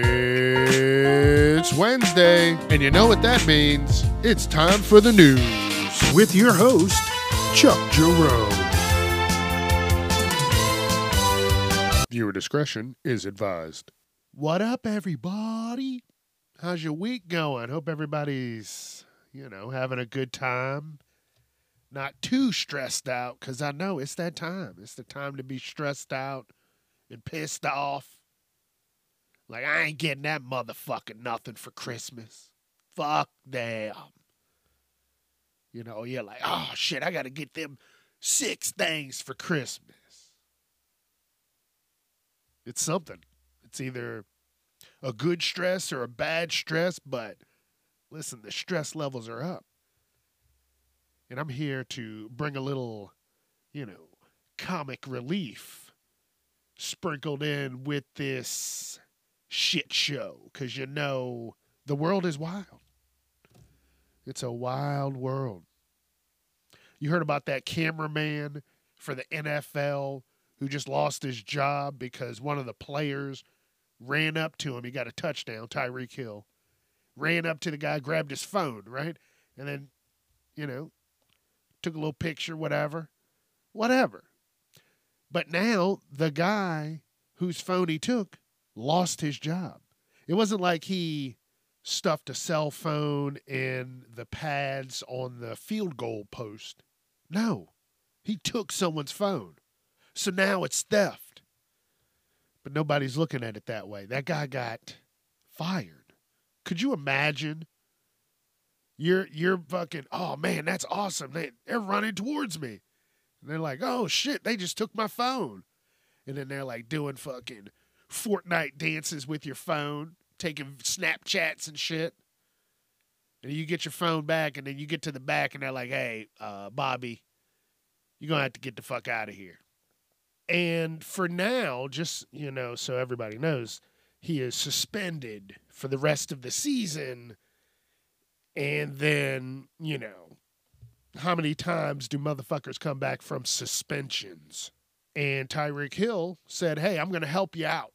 It's Wednesday, and you know what that means. It's time for the news. with your host, Chuck Jerome. Viewer discretion is advised. What up, everybody? How's your week going? Hope everybody's, you know, having a good time. Not too stressed out, because I know it's that time. It's the time to be stressed out and pissed off. Like, I ain't getting that motherfucker nothing for Christmas. Fuck them. You know, you're like, oh shit, I got to get them six things for Christmas. It's something. It's either a good stress or a bad stress, but listen, the stress levels are up. And I'm here to bring a little, you know, comic relief sprinkled in with this shit show because you know the world is wild. It's a wild world. You heard about that cameraman for the NFL who just lost his job because one of the players ran up to him. He got a touchdown, Tyreek Hill. Ran up to the guy, grabbed his phone, right? And then, you know, took a little picture, whatever. Whatever. But now the guy whose phone he took lost his job. It wasn't like he stuffed a cell phone in the pads on the field goal post. No, he took someone's phone. So now it's theft. But nobody's looking at it that way. That guy got fired. Could you imagine? You're you're fucking, oh man, that's awesome. They they're running towards me. And they're like, oh shit, they just took my phone. And then they're like doing fucking Fortnite dances with your phone, taking Snapchats and shit. And you get your phone back, and then you get to the back, and they're like, hey, uh, Bobby, you're going to have to get the fuck out of here. And for now, just, you know, so everybody knows, he is suspended for the rest of the season. And then, you know, how many times do motherfuckers come back from suspensions? And Tyreek Hill said, hey, I'm going to help you out.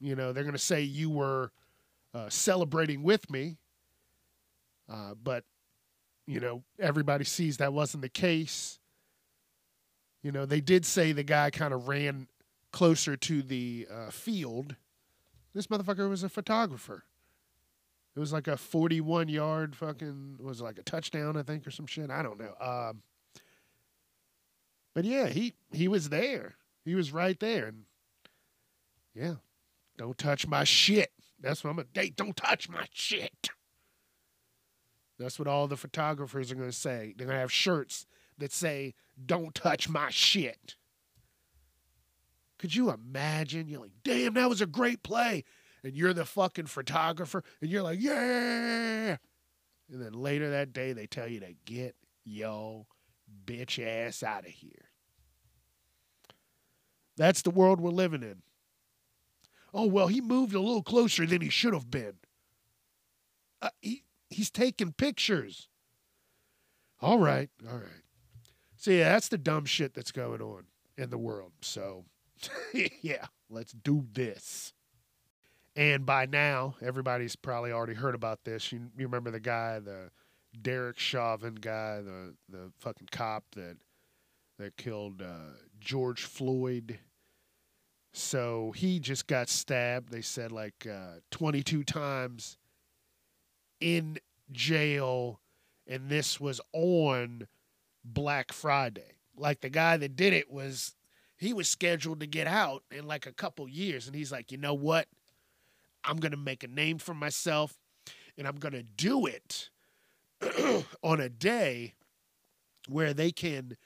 You know, they're going to say you were uh, celebrating with me, uh, but you know everybody sees that wasn't the case. You know, they did say the guy kind of ran closer to the uh, field. This motherfucker was a photographer. It was like a 41 yard fucking was like a touchdown, I think, or some shit. I don't know. Um, but yeah, he he was there. He was right there, and yeah, don't touch my shit. That's what I'm gonna date. Don't touch my shit. That's what all the photographers are gonna say. They're gonna have shirts that say, Don't touch my shit. Could you imagine? You're like, damn, that was a great play. And you're the fucking photographer, and you're like, yeah. And then later that day, they tell you to get yo bitch ass out of here. That's the world we're living in. Oh, well, he moved a little closer than he should have been. Uh, he, he's taking pictures. All right, all right. So, yeah, that's the dumb shit that's going on in the world. So, yeah, let's do this. And by now, everybody's probably already heard about this. You, you remember the guy, the Derek Chauvin guy, the, the fucking cop that that killed uh, George Floyd so he just got stabbed, they said, like uh, 22 times in jail. And this was on Black Friday. Like the guy that did it was, he was scheduled to get out in like a couple years. And he's like, you know what? I'm going to make a name for myself and I'm going to do it on a day where they can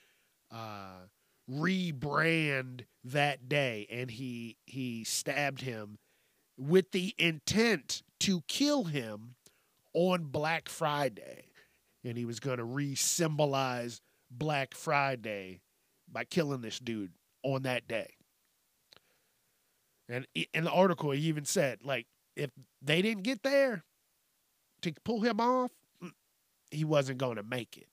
uh, rebrand that day and he he stabbed him with the intent to kill him on Black Friday and he was going to re-symbolize Black Friday by killing this dude on that day. And in the article he even said like if they didn't get there to pull him off, mm, he wasn't going to make it.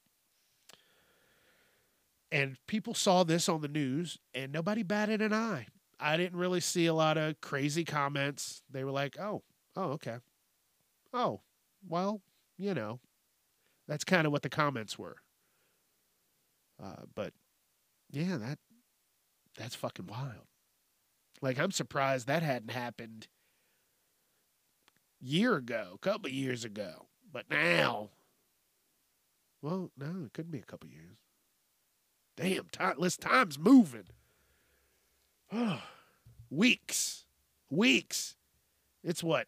And people saw this on the news and nobody batted an eye. I didn't really see a lot of crazy comments. They were like, "Oh, oh, okay, oh, well, you know." That's kind of what the comments were. Uh, but yeah, that that's fucking wild. Like I'm surprised that hadn't happened year ago, couple years ago. But now, well, no, it couldn't be a couple years. Damn, time, time's moving. weeks, weeks. It's what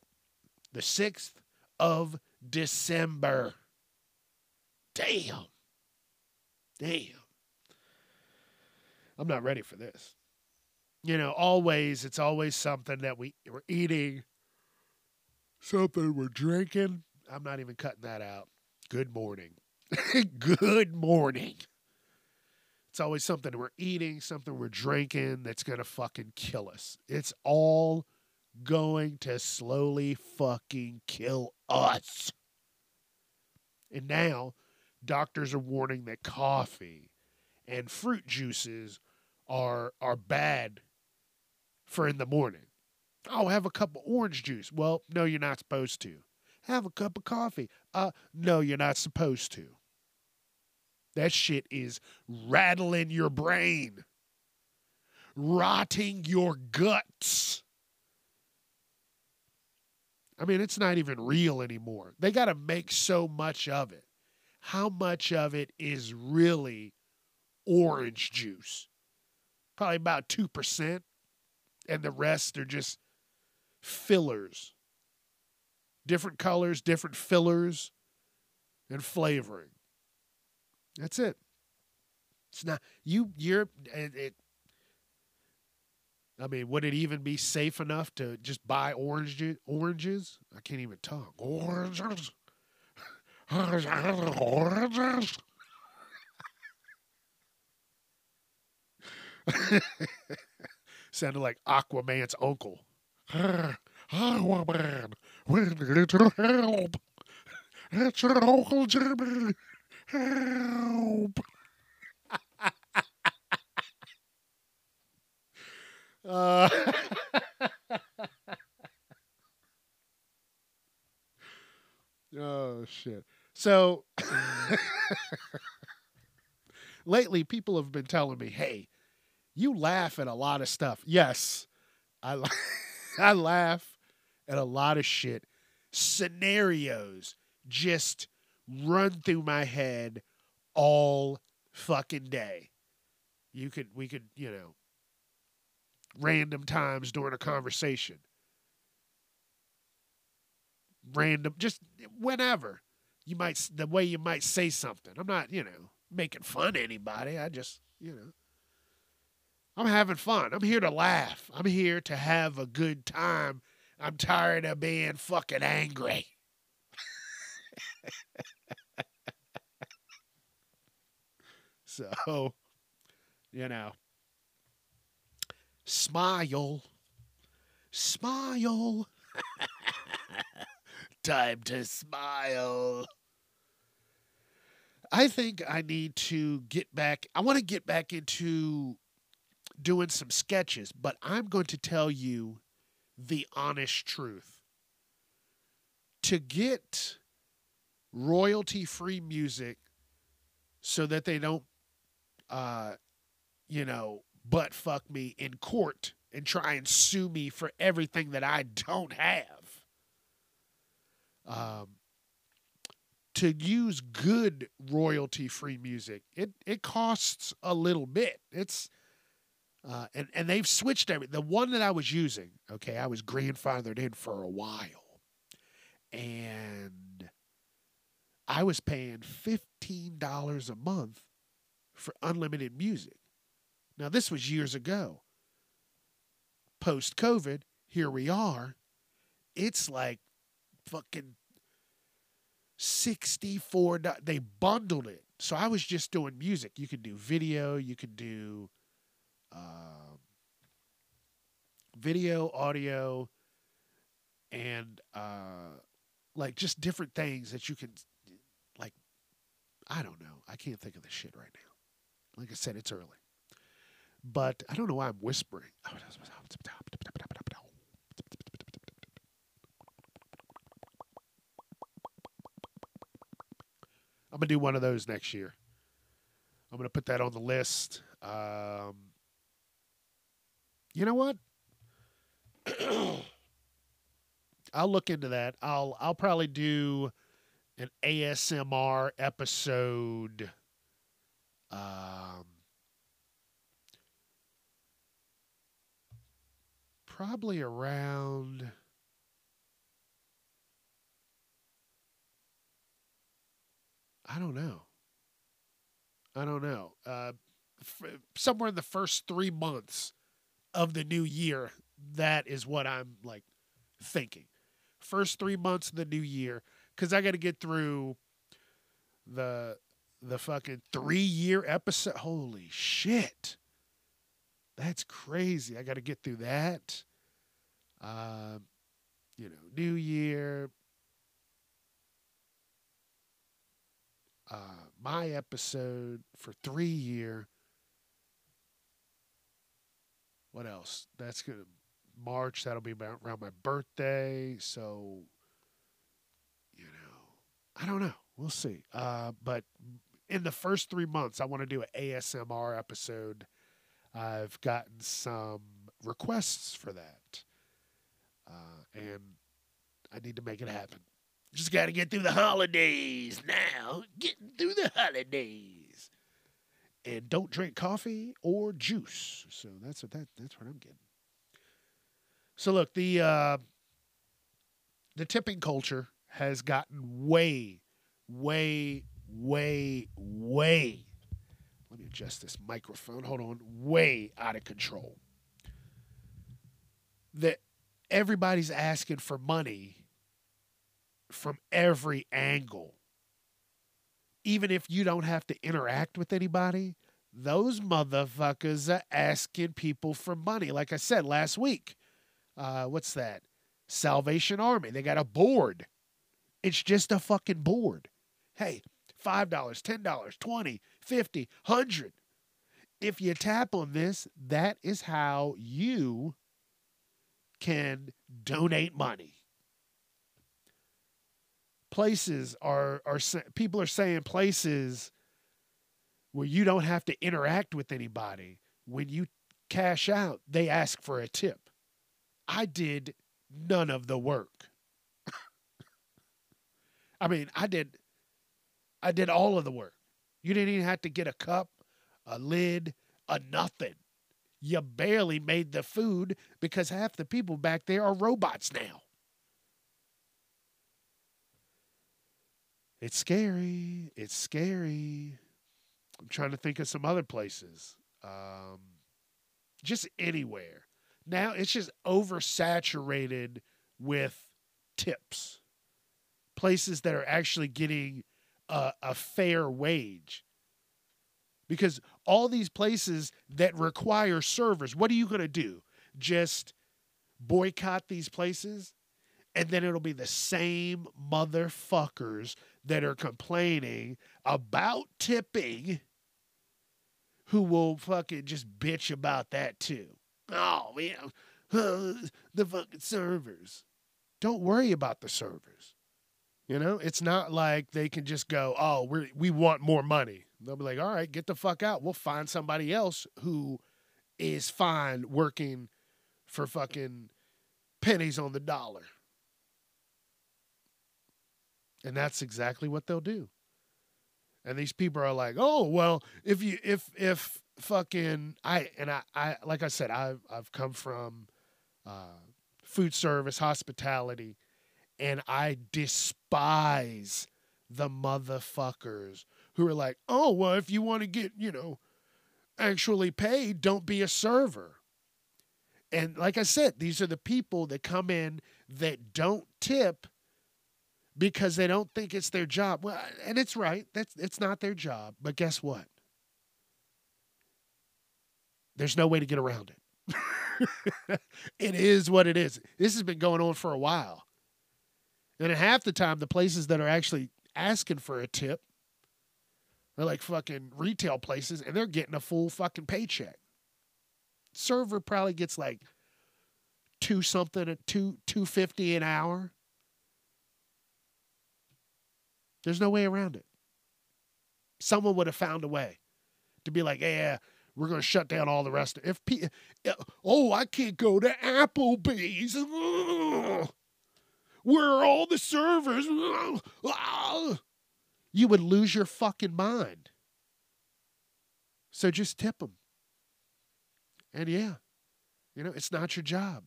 the sixth of December. Damn. Damn. I'm not ready for this. You know, always, it's always something that we, we're eating, something we're drinking. I'm not even cutting that out. Good morning. Good morning. Always something we're eating, something we're drinking that's going to fucking kill us. It's all going to slowly fucking kill us. And now doctors are warning that coffee and fruit juices are are bad for in the morning. Oh, have a cup of orange juice. Well, no, you're not supposed to. Have a cup of coffee. Uh, no, you're not supposed to. That shit is rattling your brain, rotting your guts. I mean, it's not even real anymore. They got to make so much of it how much of it is really orange juice? Probably about 2%. And the rest are just fillers. Different colors, different fillers, and flavoring. That's it. It's not you. You're. It, it, I mean, would it even be safe enough to just buy orange ju- oranges? I can't even talk. Oranges. Sounded like Aquaman's uncle. Aquaman, we need to help. It's your Uncle Jimmy. Help. uh, oh, shit. So lately, people have been telling me, "Hey, you laugh at a lot of stuff." Yes, I I laugh at a lot of shit. Scenarios just run through my head all fucking day. You could we could, you know, random times during a conversation. Random just whenever you might the way you might say something. I'm not, you know, making fun of anybody. I just, you know, I'm having fun. I'm here to laugh. I'm here to have a good time. I'm tired of being fucking angry. So, you know, smile, smile. Time to smile. I think I need to get back. I want to get back into doing some sketches, but I'm going to tell you the honest truth. To get royalty free music so that they don't, uh, you know, butt fuck me in court and try and sue me for everything that I don't have. Um, to use good royalty free music, it it costs a little bit. It's uh, and and they've switched every the one that I was using. Okay, I was grandfathered in for a while, and I was paying fifteen dollars a month for unlimited music. Now this was years ago. Post COVID, here we are. It's like fucking 64 they bundled it so i was just doing music you could do video you could do um, video audio and uh, like just different things that you can like i don't know i can't think of the shit right now like i said it's early But I don't know why I'm whispering. I'm gonna do one of those next year. I'm gonna put that on the list. Um, you know what? I'll look into that. I'll I'll probably do an ASMR episode. Um, probably around. I don't know. I don't know. Uh, f- somewhere in the first three months of the new year, that is what I'm like thinking. First three months of the new year, because I got to get through the the fucking three year episode. Holy shit, that's crazy. I got to get through that. Um, you know, New Year. Uh, my episode for three year. What else? That's gonna March. That'll be about around my birthday. So, you know, I don't know. We'll see. Uh, but in the first three months, I want to do an ASMR episode. I've gotten some requests for that, uh, and I need to make it happen. Just got to get through the holidays now. Getting through the holidays, and don't drink coffee or juice. So that's what that that's what I'm getting. So look, the uh, the tipping culture has gotten way, way, way, way. Let me adjust this microphone. Hold on, way out of control. That everybody's asking for money from every angle. Even if you don't have to interact with anybody, those motherfuckers are asking people for money. Like I said last week, uh, what's that? Salvation Army. They got a board. It's just a fucking board. Hey, $5, $10, 20, 50, 100. If you tap on this, that is how you can donate money. Places are are people are saying places where you don't have to interact with anybody. When you cash out, they ask for a tip. I did none of the work. I mean, I did I did all of the work. You didn't even have to get a cup, a lid, a nothing. You barely made the food because half the people back there are robots now. It's scary. It's scary. I'm trying to think of some other places. Um, just anywhere. Now it's just oversaturated with tips. Places that are actually getting a, a fair wage. Because all these places that require servers, what are you going to do? Just boycott these places? And then it'll be the same motherfuckers that are complaining about tipping who will fucking just bitch about that too. Oh, man, uh, the fucking servers. Don't worry about the servers. You know, it's not like they can just go, oh, we we want more money. They'll be like, all right, get the fuck out. We'll find somebody else who is fine working for fucking pennies on the dollar. And that's exactly what they'll do. And these people are like, oh, well, if you if if fucking I and I, I like I said, I've I've come from uh, food service, hospitality, and I despise the motherfuckers who are like, oh, well, if you want to get, you know, actually paid, don't be a server. And like I said, these are the people that come in that don't tip because they don't think it's their job. Well, and it's right. That's it's not their job. But guess what? There's no way to get around it. it is what it is. This has been going on for a while. And half the time, the places that are actually asking for a tip are like fucking retail places and they're getting a full fucking paycheck. server probably gets like two something at two two fifty an hour. There's no way around it. Someone would have found a way to be like, yeah, we're going to shut down all the rest. Of, if P- oh, I can't go to Applebee's. Where are all the servers? You would lose your fucking mind. So just tip them. And yeah, you know, it's not your job.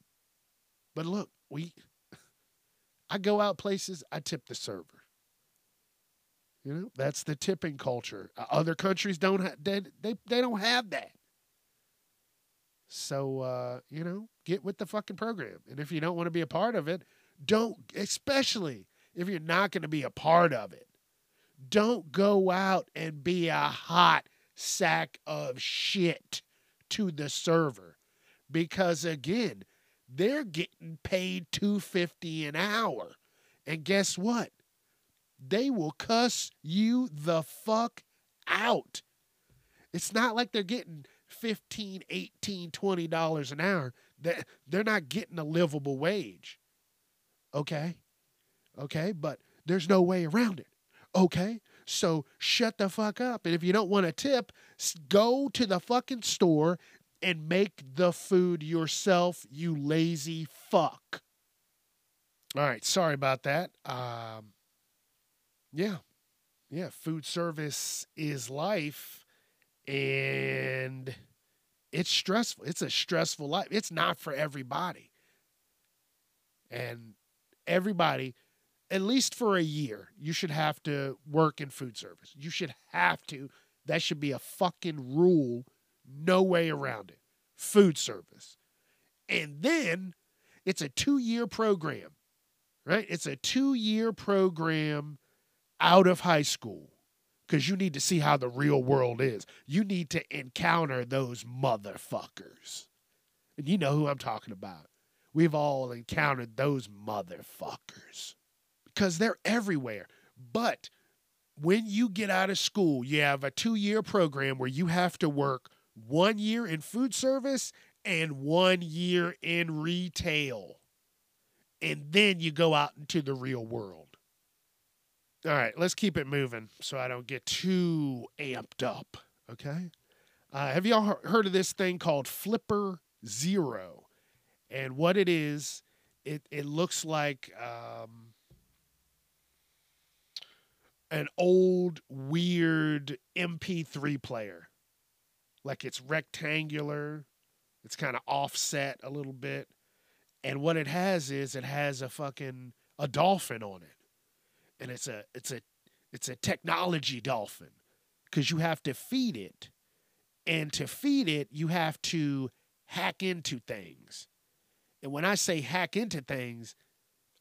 But look, we I go out places, I tip the server. You know, that's the tipping culture. Uh, other countries don't have they, they they don't have that. So uh, you know, get with the fucking program. And if you don't want to be a part of it, don't especially if you're not going to be a part of it. Don't go out and be a hot sack of shit to the server because again, they're getting paid 250 an hour. And guess what? They will cuss you the fuck out. It's not like they're getting 15, 18, 20 dollars an hour. They're not getting a livable wage. Okay? Okay, but there's no way around it. Okay? So shut the fuck up. And if you don't want a tip, go to the fucking store and make the food yourself, you lazy fuck. All right, sorry about that. Um, yeah, yeah, food service is life, and it's stressful. It's a stressful life. It's not for everybody. And everybody, at least for a year, you should have to work in food service. You should have to. That should be a fucking rule. No way around it. Food service. And then it's a two year program, right? It's a two year program out of high school because you need to see how the real world is. You need to encounter those motherfuckers. And you know who I'm talking about. We've all encountered those motherfuckers because they're everywhere. But when you get out of school, you have a two year program where you have to work one year in food service and one year in retail. And then you go out into the real world. All right, let's keep it moving so I don't get too amped up. Okay. Uh, have y'all heard of this thing called Flipper Zero? And what it is, it, it looks like um, an old, weird MP3 player. Like it's rectangular, it's kind of offset a little bit. And what it has is it has a fucking a dolphin on it and it's a it's a it's a technology dolphin because you have to feed it and to feed it you have to hack into things and when i say hack into things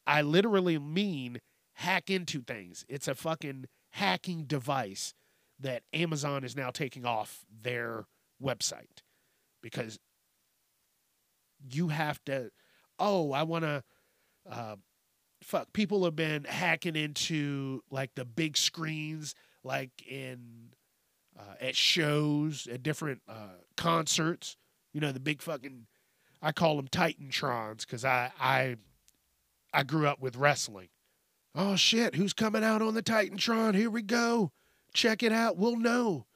i literally mean hack into things. It's a fucking hacking device that amazon is now taking off their website because you have to oh i want to uh, fuck people have been hacking into like the big screens like in uh, at shows at different uh, concerts you know the big fucking i call them titantrons because i i i grew up with wrestling oh shit who's coming out on the titantron here we go check it out we'll know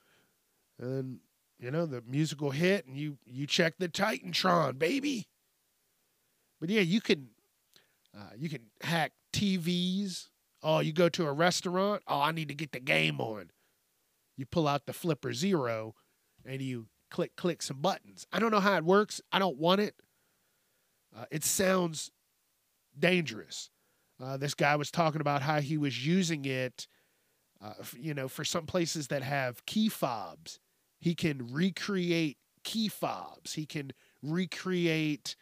and you know the musical hit and you you check the titantron baby but yeah you can uh, you can hack TVs. Oh, you go to a restaurant. Oh, I need to get the game on. You pull out the Flipper Zero and you click, click some buttons. I don't know how it works. I don't want it. Uh, it sounds dangerous. Uh, this guy was talking about how he was using it, uh, you know, for some places that have key fobs. He can recreate key fobs. He can recreate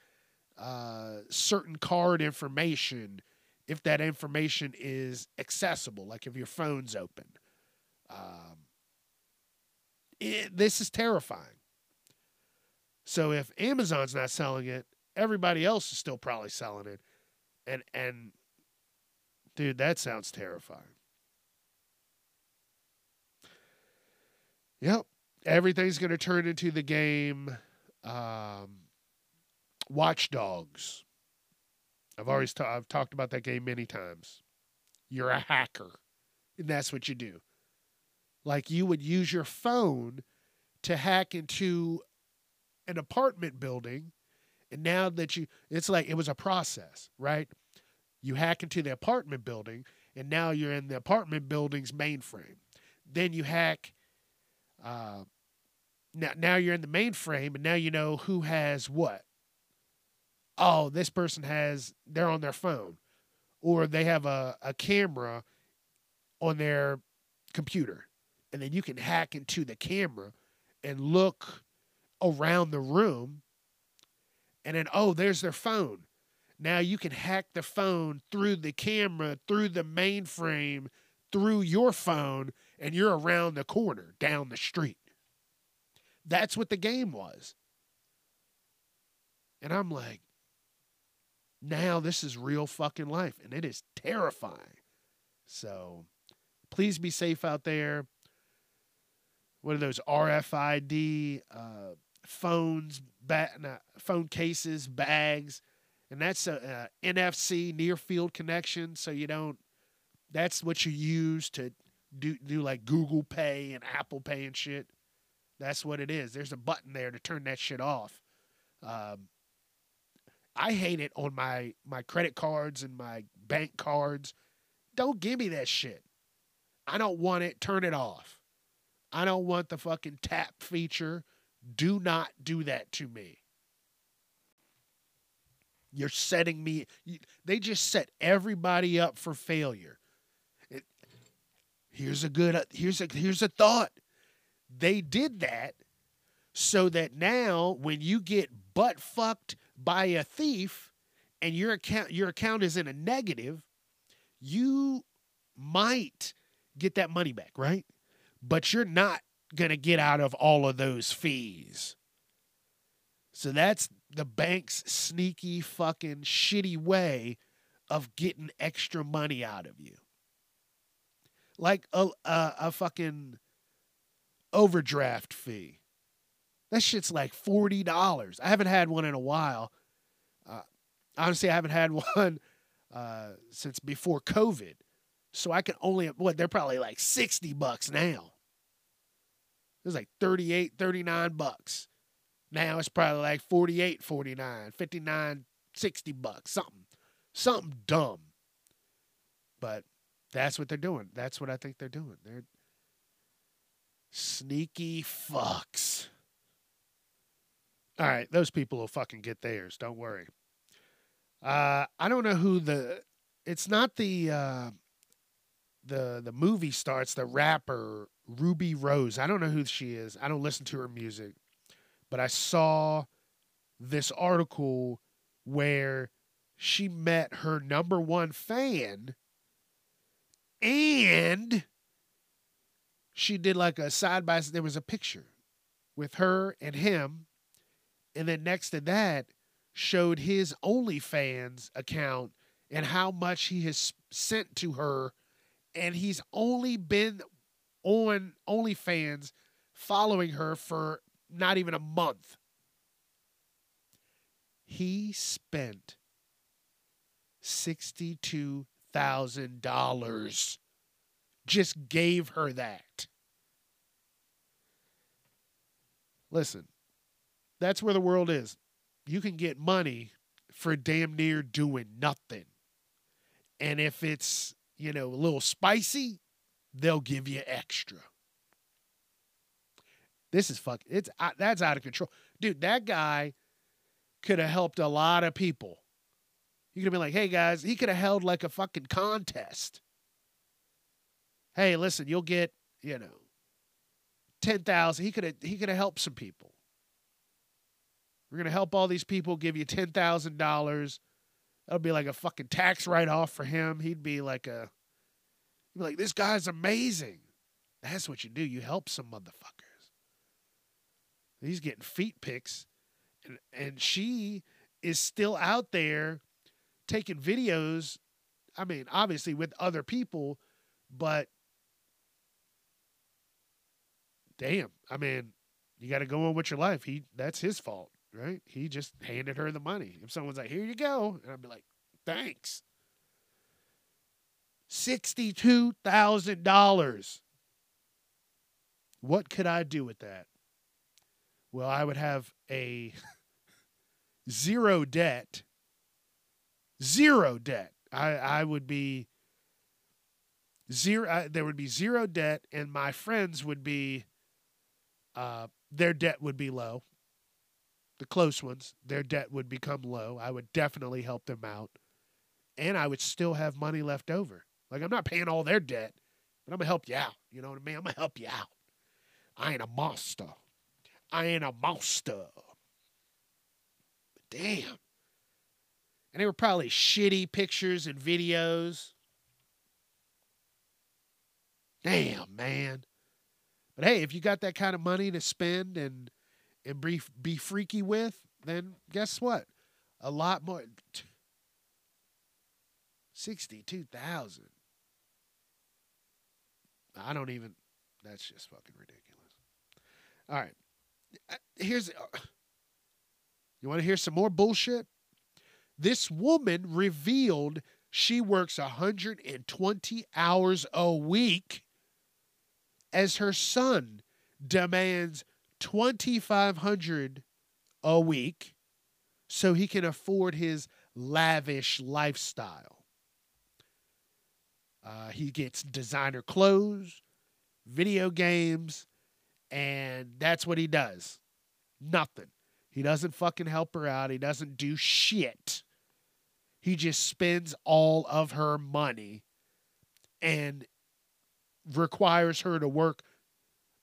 uh, certain card information if that information is accessible, like if your phone's open. Um, it, this is terrifying. So if Amazon's not selling it, everybody else is still probably selling it. And and dude, that sounds terrifying. Yep. Everything's going to turn into the game Um, Watch Dogs. I've always ta- I've talked about that game many times. You're a hacker, and that's what you do. Like you would use your phone to hack into an apartment building, and now that you, it's like it was a process, right? You hack into the apartment building, and now you're in the apartment building's mainframe. Then you hack. Uh, now, now you're in the mainframe, and now you know who has what oh, this person has, they're on their phone, or they have a, a camera on their computer. And then you can hack into the camera and look around the room. And then, oh, there's their phone. Now you can hack the phone through the camera, through the mainframe, through your phone, and you're around the corner down the street. That's what the game was. And I'm like, now this is real fucking life and it is terrifying. So please be safe out there. What are those RFID uh, phones, ba- phone cases, bags, and that's a, a NFC near field connection. So you don't. That's what you use to do do like Google Pay and Apple Pay and shit. That's what it is. There's a button there to turn that shit off. Um, I hate it on my my credit cards and my bank cards. Don't give me that shit. I don't want it. Turn it off. I don't want the fucking tap feature. Do not do that to me. You're setting me. They just set everybody up for failure. It, here's a good. Uh, here's a here's a thought. They did that so that now when you get butt fucked by a thief and your account your account is in a negative, you might get that money back, right? But you're not going to get out of all of those fees. So that's the bank's sneaky fucking shitty way of getting extra money out of you. Like a, a, a fucking overdraft fee. That shit's like forty dollars. I haven't had one in a while. Uh, honestly, I haven't had one uh, since before COVID. So I can only what they're probably like sixty bucks now. It was like 38, 39 bucks. Now it's probably like 48, 49, 59, 60 bucks, something. Something dumb. But that's what they're doing. That's what I think they're doing. They're sneaky fucks. All right, those people will fucking get theirs. Don't worry. Uh, I don't know who the. It's not the uh, the the movie starts. The rapper Rubi Rose. I don't know who she is. I don't listen to her music, but I saw this article where she met her number one fan, and she did like a side by. There was a picture with her and him and then next to that showed his OnlyFans account and how much he has sent to her. And he's only been on OnlyFans following her for not even a month. He spent $62,000. Just gave her that. Listen, that's where the world is. You can get money for damn near doing nothing. And if it's, you know, a little spicy, they'll give you extra. This is fuck. it's uh, that's out of control. Dude, that guy could have helped a lot of people. He could have been like, "Hey guys, he could have held like a fucking contest. Hey, listen, you'll get, you know, 10,000. He could have he could have helped some people. We're to help all these people, give you $10,000. That'll be like a fucking tax write off for him. He'd be like a, he'd be like, this guy's amazing. That's what you do. You help some motherfuckers. He's getting feet pics. And, and she is still out there taking videos. I mean, obviously with other people, but damn, I mean, you got to go on with your life. He that's his fault. Right? He just handed her the money. If someone's like, "Here you go," and I'd be like, "Thanks." Sixty-two thousand dollars. What could I do with that? Well, I would have a zero debt. Zero debt. I, I would be zero. There would be zero debt, and my friends would be. Uh, their debt would be low. The close ones, their debt would become low. I would definitely help them out, and I would still have money left over. Like I'm not paying all their debt, but I'm gonna help you out. You know what I mean? I'm gonna help you out. I ain't a monster. I ain't a monster. But Damn. And they were probably shitty pictures and videos. Damn, man. But hey, if you got that kind of money to spend and and be, be freaky with, then guess what? A lot more. 62,000. I don't even. That's just fucking ridiculous. All right. Uh, Here's. uh, You want to hear some more bullshit? This woman revealed she works 120 hours a week as her son demands 2500 a week so he can afford his lavish lifestyle. Uh, he gets designer clothes, video games, and that's what he does. Nothing. He doesn't fucking help her out. He doesn't do shit. He just spends all of her money and requires her to work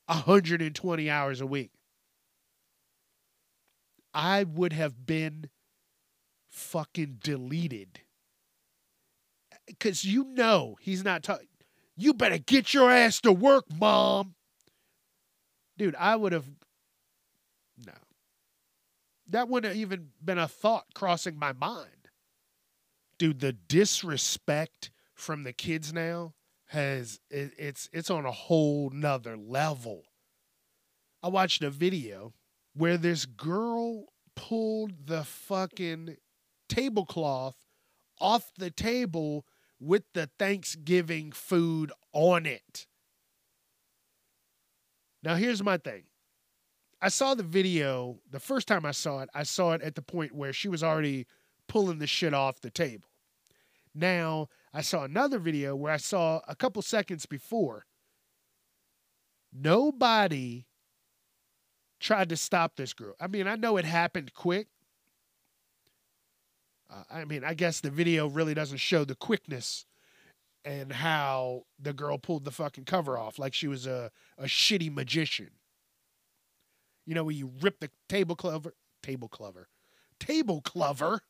120 hours a week. I would have been fucking deleted. Because you know he's not talking. You better get your ass to work, mom. Dude, I would have. No. That wouldn't have even been a thought crossing my mind. Dude, the disrespect from the kids now has it, it's it's on a whole nother level. I watched a video where this girl pulled the fucking tablecloth off the table with the Thanksgiving food on it. Now, here's my thing. I saw the video the first time I saw it, I saw it at the point where she was already pulling the shit off the table. Now, I saw another video where I saw a couple seconds before. Nobody tried to stop this girl. I mean, I know it happened quick. Uh, I mean, I guess the video really doesn't show the quickness and how the girl pulled the fucking cover off like she was a, a shitty magician. You know, where you rip the table clover, table clover, table clover,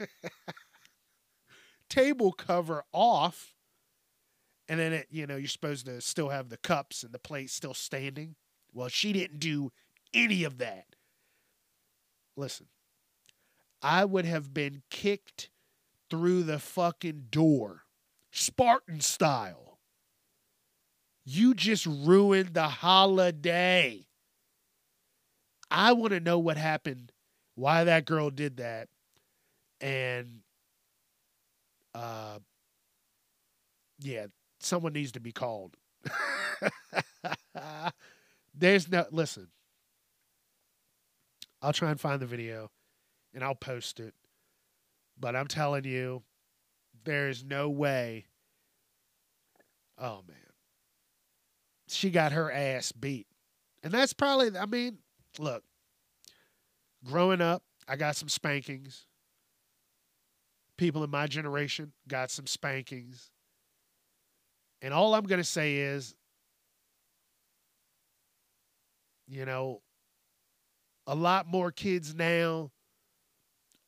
table cover off, and then it, you know, you're supposed to still have the cups and the plate still standing. Well, she didn't do any of that. Listen, I would have been kicked through the fucking door, Spartan style. You just ruined the holiday. I want to know what happened, why that girl did that, and uh, yeah, someone needs to be called. There's no listen. I'll try and find the video and I'll post it. But I'm telling you, there's no way. Oh man. She got her ass beat. And that's probably I mean, look. Growing up, I got some spankings. People in my generation got some spankings. And all I'm going to say is you know, a lot more kids now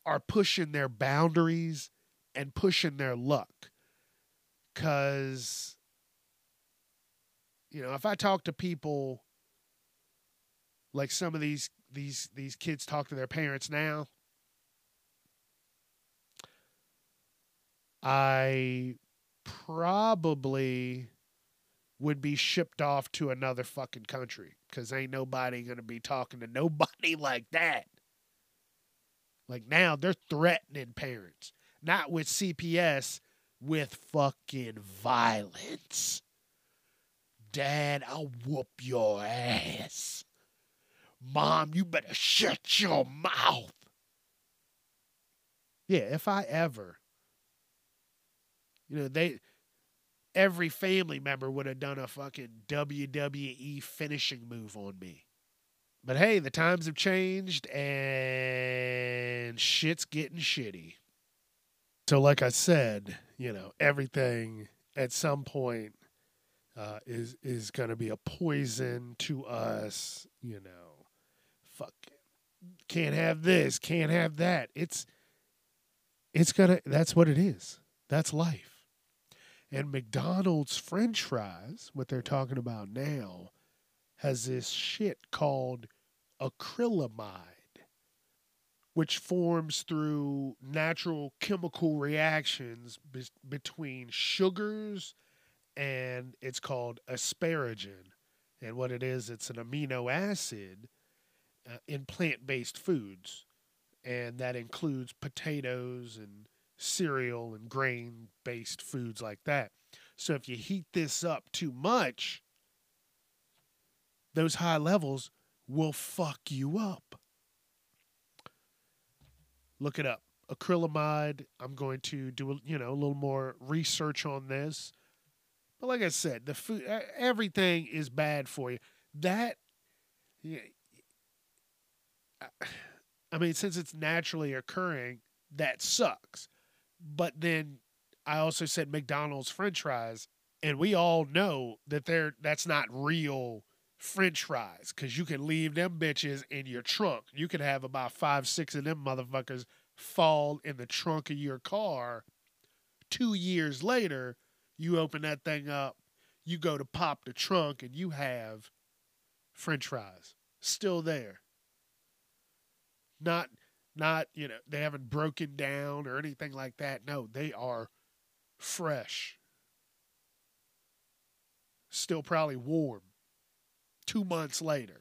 are pushing their boundaries and pushing their luck. Cause, you know, if I talk to people like some of these these these kids talk to their parents now, I probably would be shipped off to another fucking country because ain't nobody gonna be talking to nobody like that. Like now they're threatening parents, not with CPS, with fucking violence. Dad, I'll whoop your ass. Mom, you better shut your mouth. Yeah, if I ever, you know, they, every family member would have done a fucking WWE finishing move on me. But hey, the times have changed and shit's getting shitty. So, like I said, you know, everything at some point uh, is is going to be a poison to us. You know, fuck, can't have this, can't have that. It's it's gonna. That's what it is. That's life. And McDonald's French fries, what they're talking about now, has this shit called acrylamide, which forms through natural chemical reactions be- between sugars and it's called asparagine. And what it is, it's an amino acid uh, in plant based foods. And that includes potatoes and cereal and grain based foods like that. So if you heat this up too much, those high levels will fuck you up. Look it up. Acrylamide. I'm going to do you know a little more research on this. But like I said, the food everything is bad for you. That yeah, I mean since it's naturally occurring, that sucks. But then I also said McDonald's french fries and we all know that they're that's not real french fries because you can leave them bitches in your trunk. You can have about five, six of them motherfuckers fall in the trunk of your car. Two years later, you open that thing up, you go to pop the trunk, and you have french fries still there. Not, not, you know, they haven't broken down or anything like that. No, they are fresh. Still probably warm two months later.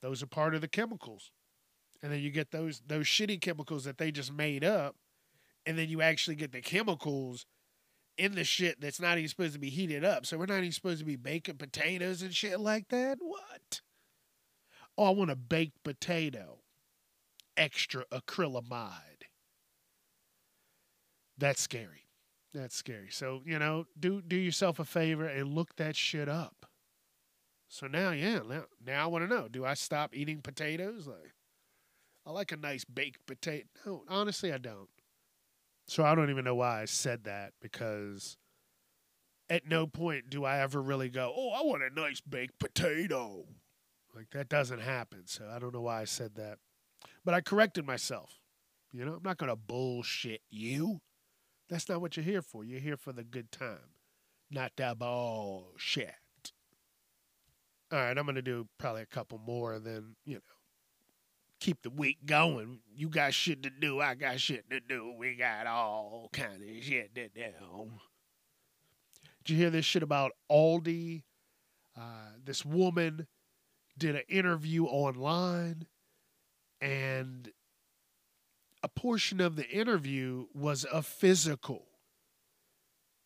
Those are part of the chemicals. And then you get those those shitty chemicals that they just made up, and then you actually get the chemicals in the shit that's not even supposed to be heated up. So we're not even supposed to be baking potatoes and shit like that. What? Oh, I want a baked potato. Extra acrylamide. That's scary. That's scary. So, you know, do do yourself a favor and look that shit up. So now, yeah, now, now I want to know, do I stop eating potatoes? Like I like a nice baked potato. No, honestly I don't. So I don't even know why I said that because at no point do I ever really go, "Oh, I want a nice baked potato." Like that doesn't happen. So I don't know why I said that. But I corrected myself. You know, I'm not going to bullshit you. That's not what you're here for. You're here for the good time, not that bullshit. All right, I'm going to do probably a couple more, then, you know, keep the week going. You got shit to do. I got shit to do. We got all kind of shit to do. Did you hear this shit about Aldi? Uh, this woman did an interview online and a portion of the interview was a physical.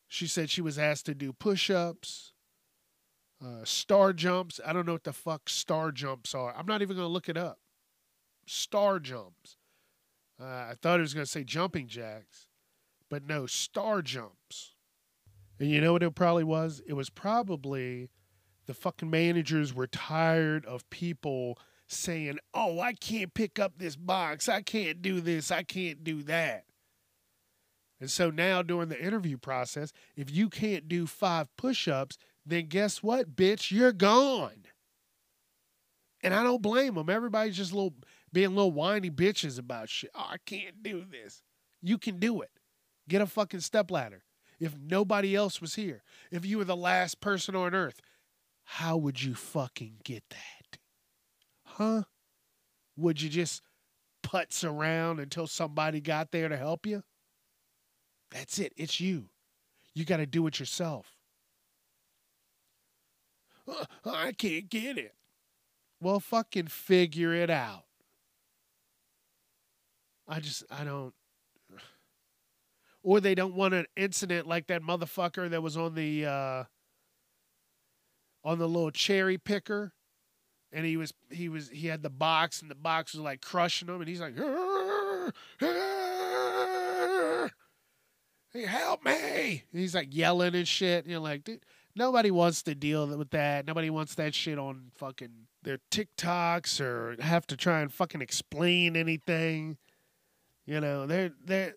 She said she was asked to do push ups, uh, star jumps. I don't know what the fuck star jumps are. I'm not even going to look it up. Star jumps. Uh, I thought it was going to say jumping jacks, but no, star jumps. And you know what it probably was? It was probably the fucking managers were tired of people saying, Oh, I can't pick up this box. I can't do this. I can't do that. And so now during the interview process, if you can't do five push ups, then guess what, bitch? You're gone. And I don't blame them. Everybody's just little being little whiny bitches about shit. Oh, I can't do this. You can do it. Get a fucking stepladder. If nobody else was here, if you were the last person on earth, how would you fucking get that? Huh? Would you just putz around until somebody got there to help you? That's it. It's you. You got to do it yourself. I can't get it. Well, fucking figure it out. I just I don't or they don't want an incident like that motherfucker that was on the uh on the little cherry picker and he was he was he had the box and the box was like crushing him and he's like "Arr, arr, hey help me! And he's like yelling and shit you're like dude nobody wants to deal with that. Nobody wants that shit on fucking their tiktoks or have to try and fucking explain anything. You know they're they're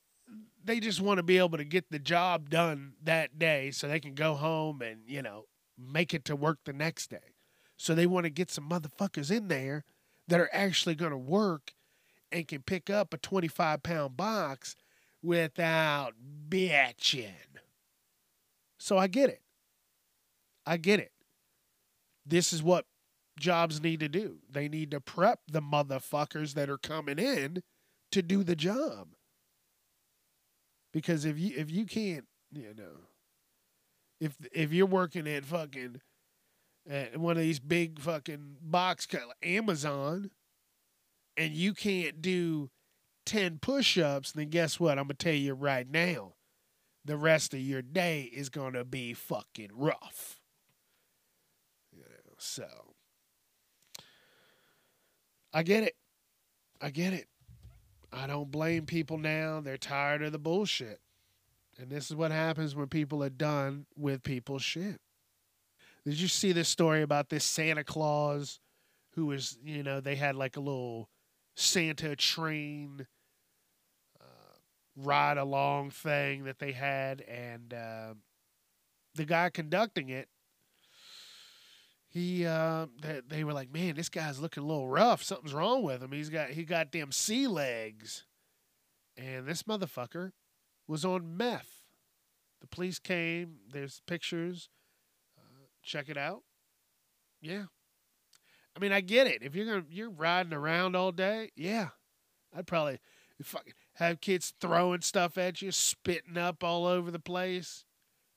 they just want to be able to get the job done that day so they can go home and you know make it to work the next day so they want to get some motherfuckers in there that are actually going to work and can pick up a 25 pound box without bitching. So I get it. I get it. This is what jobs need to do. They need to prep the motherfuckers that are coming in to do the job. Because if you if you can't, you know, if if you're working at fucking at one of these big fucking box co- Amazon, and you can't do ten push-ups, then guess what? I'm gonna tell you right now, the rest of your day is gonna be fucking rough. You know, so I get it. I get it. I don't blame people now. They're tired of the bullshit. And this is what happens when people are done with people's shit. Did you see this story about this Santa Claus who was, you know, they had like a little Santa train uh, ride along thing that they had, and uh, the guy conducting it, he, uh, they, they were like, man, this guy's looking a little rough. Something's wrong with him. He's got he got them sea legs, and this motherfucker was on meth. The police came. There's pictures. Uh, check it out. Yeah. I mean, I get it. If you're gonna you're riding around all day, yeah, I'd probably fucking have kids throwing stuff at you, spitting up all over the place,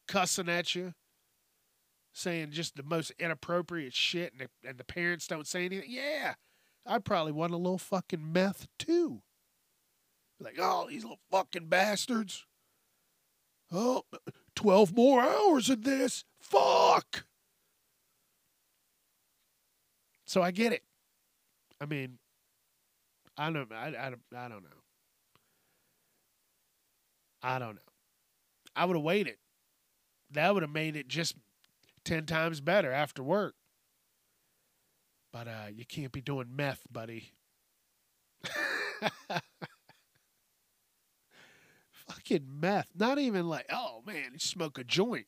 cussing at you, saying just the most inappropriate shit, and the, and the parents don't say anything. Yeah, I'd probably want a little fucking meth too. Like, oh, these little fucking bastards. Oh, 12 more hours of this. Fuck. So I get it. I mean, I don't I, I, I don't know. I don't know. I would have waited. That would have made it just 10 times better after work. But uh, you can't be doing meth, buddy. Fucking meth. Not even like, oh man, you smoke a joint.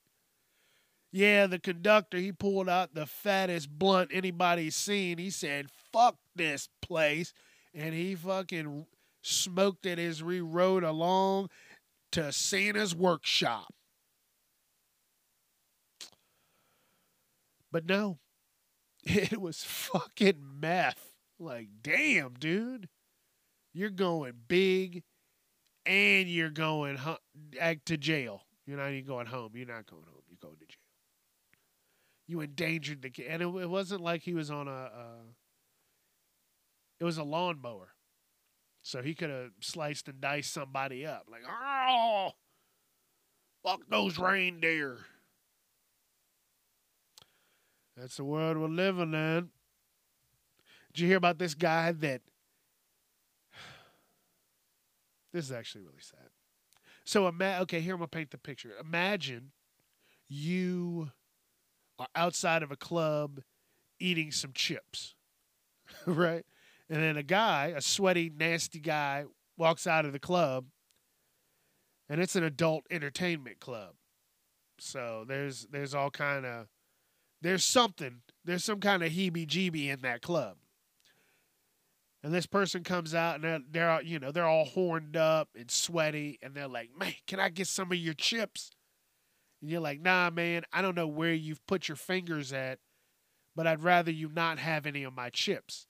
Yeah, the conductor, he pulled out the fattest blunt anybody's seen. He said, fuck this place. And he fucking smoked it as we rode along to Santa's workshop. But no, it was fucking meth. Like, damn, dude. You're going big and you're going ag- to jail. You're not even going home. You're not going home. You're going to jail. You endangered the kid. And it, it wasn't like he was on a, it was a lawnmower. So he could have sliced and diced somebody up. Like, oh, fuck those reindeer. That's the world we're living in. Did you hear about this guy that? This is actually really sad. So, ima- okay, here I'm gonna paint the picture. Imagine you are outside of a club eating some chips, right? And then a guy, a sweaty, nasty guy, walks out of the club, and it's an adult entertainment club. So there's there's all kind of there's something there's some kind of heebie-jeebie in that club. And this person comes out and they're, they're you know they're all horned up and sweaty and they're like, "Man, can I get some of your chips?" And you're like, "Nah, man, I don't know where you've put your fingers at, but I'd rather you not have any of my chips."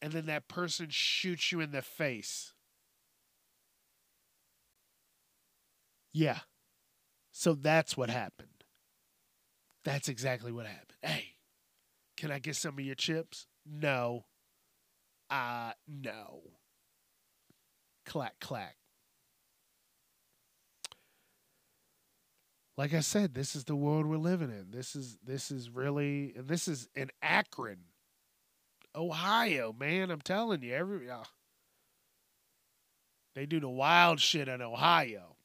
And then that person shoots you in the face. Yeah. So that's what happened. That's exactly what happened. Hey, can I get some of your chips? No. Uh, no. clack, clack. Like I said, this is the world we're living in. This is this is really this is in Akron, Ohio, man. I'm telling you, every uh, they do the wild shit in Ohio.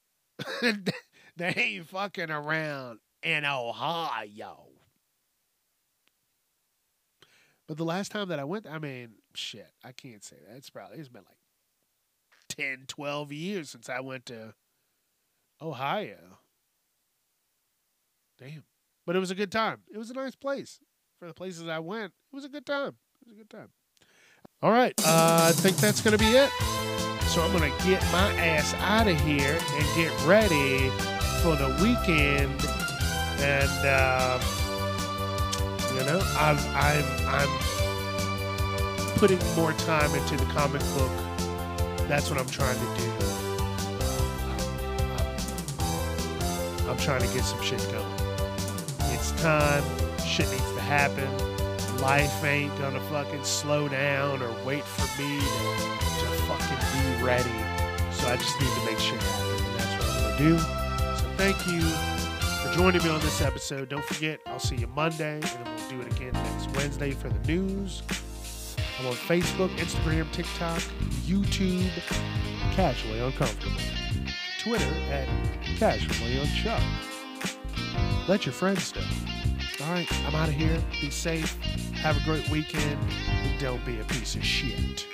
they ain't fucking around in Ohio. But the last time that I went, I mean, shit, I can't say that. It's probably, it's been like 10, 12 years since I went to Ohio. Damn. But it was a good time. It was a nice place. For the places I went, it was a good time. It was a good time. All right. Uh, I think that's going to be it. So I'm going to get my ass out of here and get ready for the weekend. And, uh, you know, I'm, I'm, I'm putting more time into the comic book. That's what I'm trying to do. I'm, trying to get some shit going. It's time. Shit needs to happen. Life ain't gonna fucking slow down or wait for me to, to fucking be ready. So I just need to make shit happen. And that's what I'm gonna do. So thank you for joining me on this episode. Don't forget, I'll see you Monday, and we'll do it again next Wednesday for the news. I'm on Facebook, Instagram, TikTok, YouTube, Casually Uncomfortable, Twitter at Casually Unchuck. Let your friends know. All right, I'm out of here. Be safe. Have a great weekend. And don't be a piece of shit.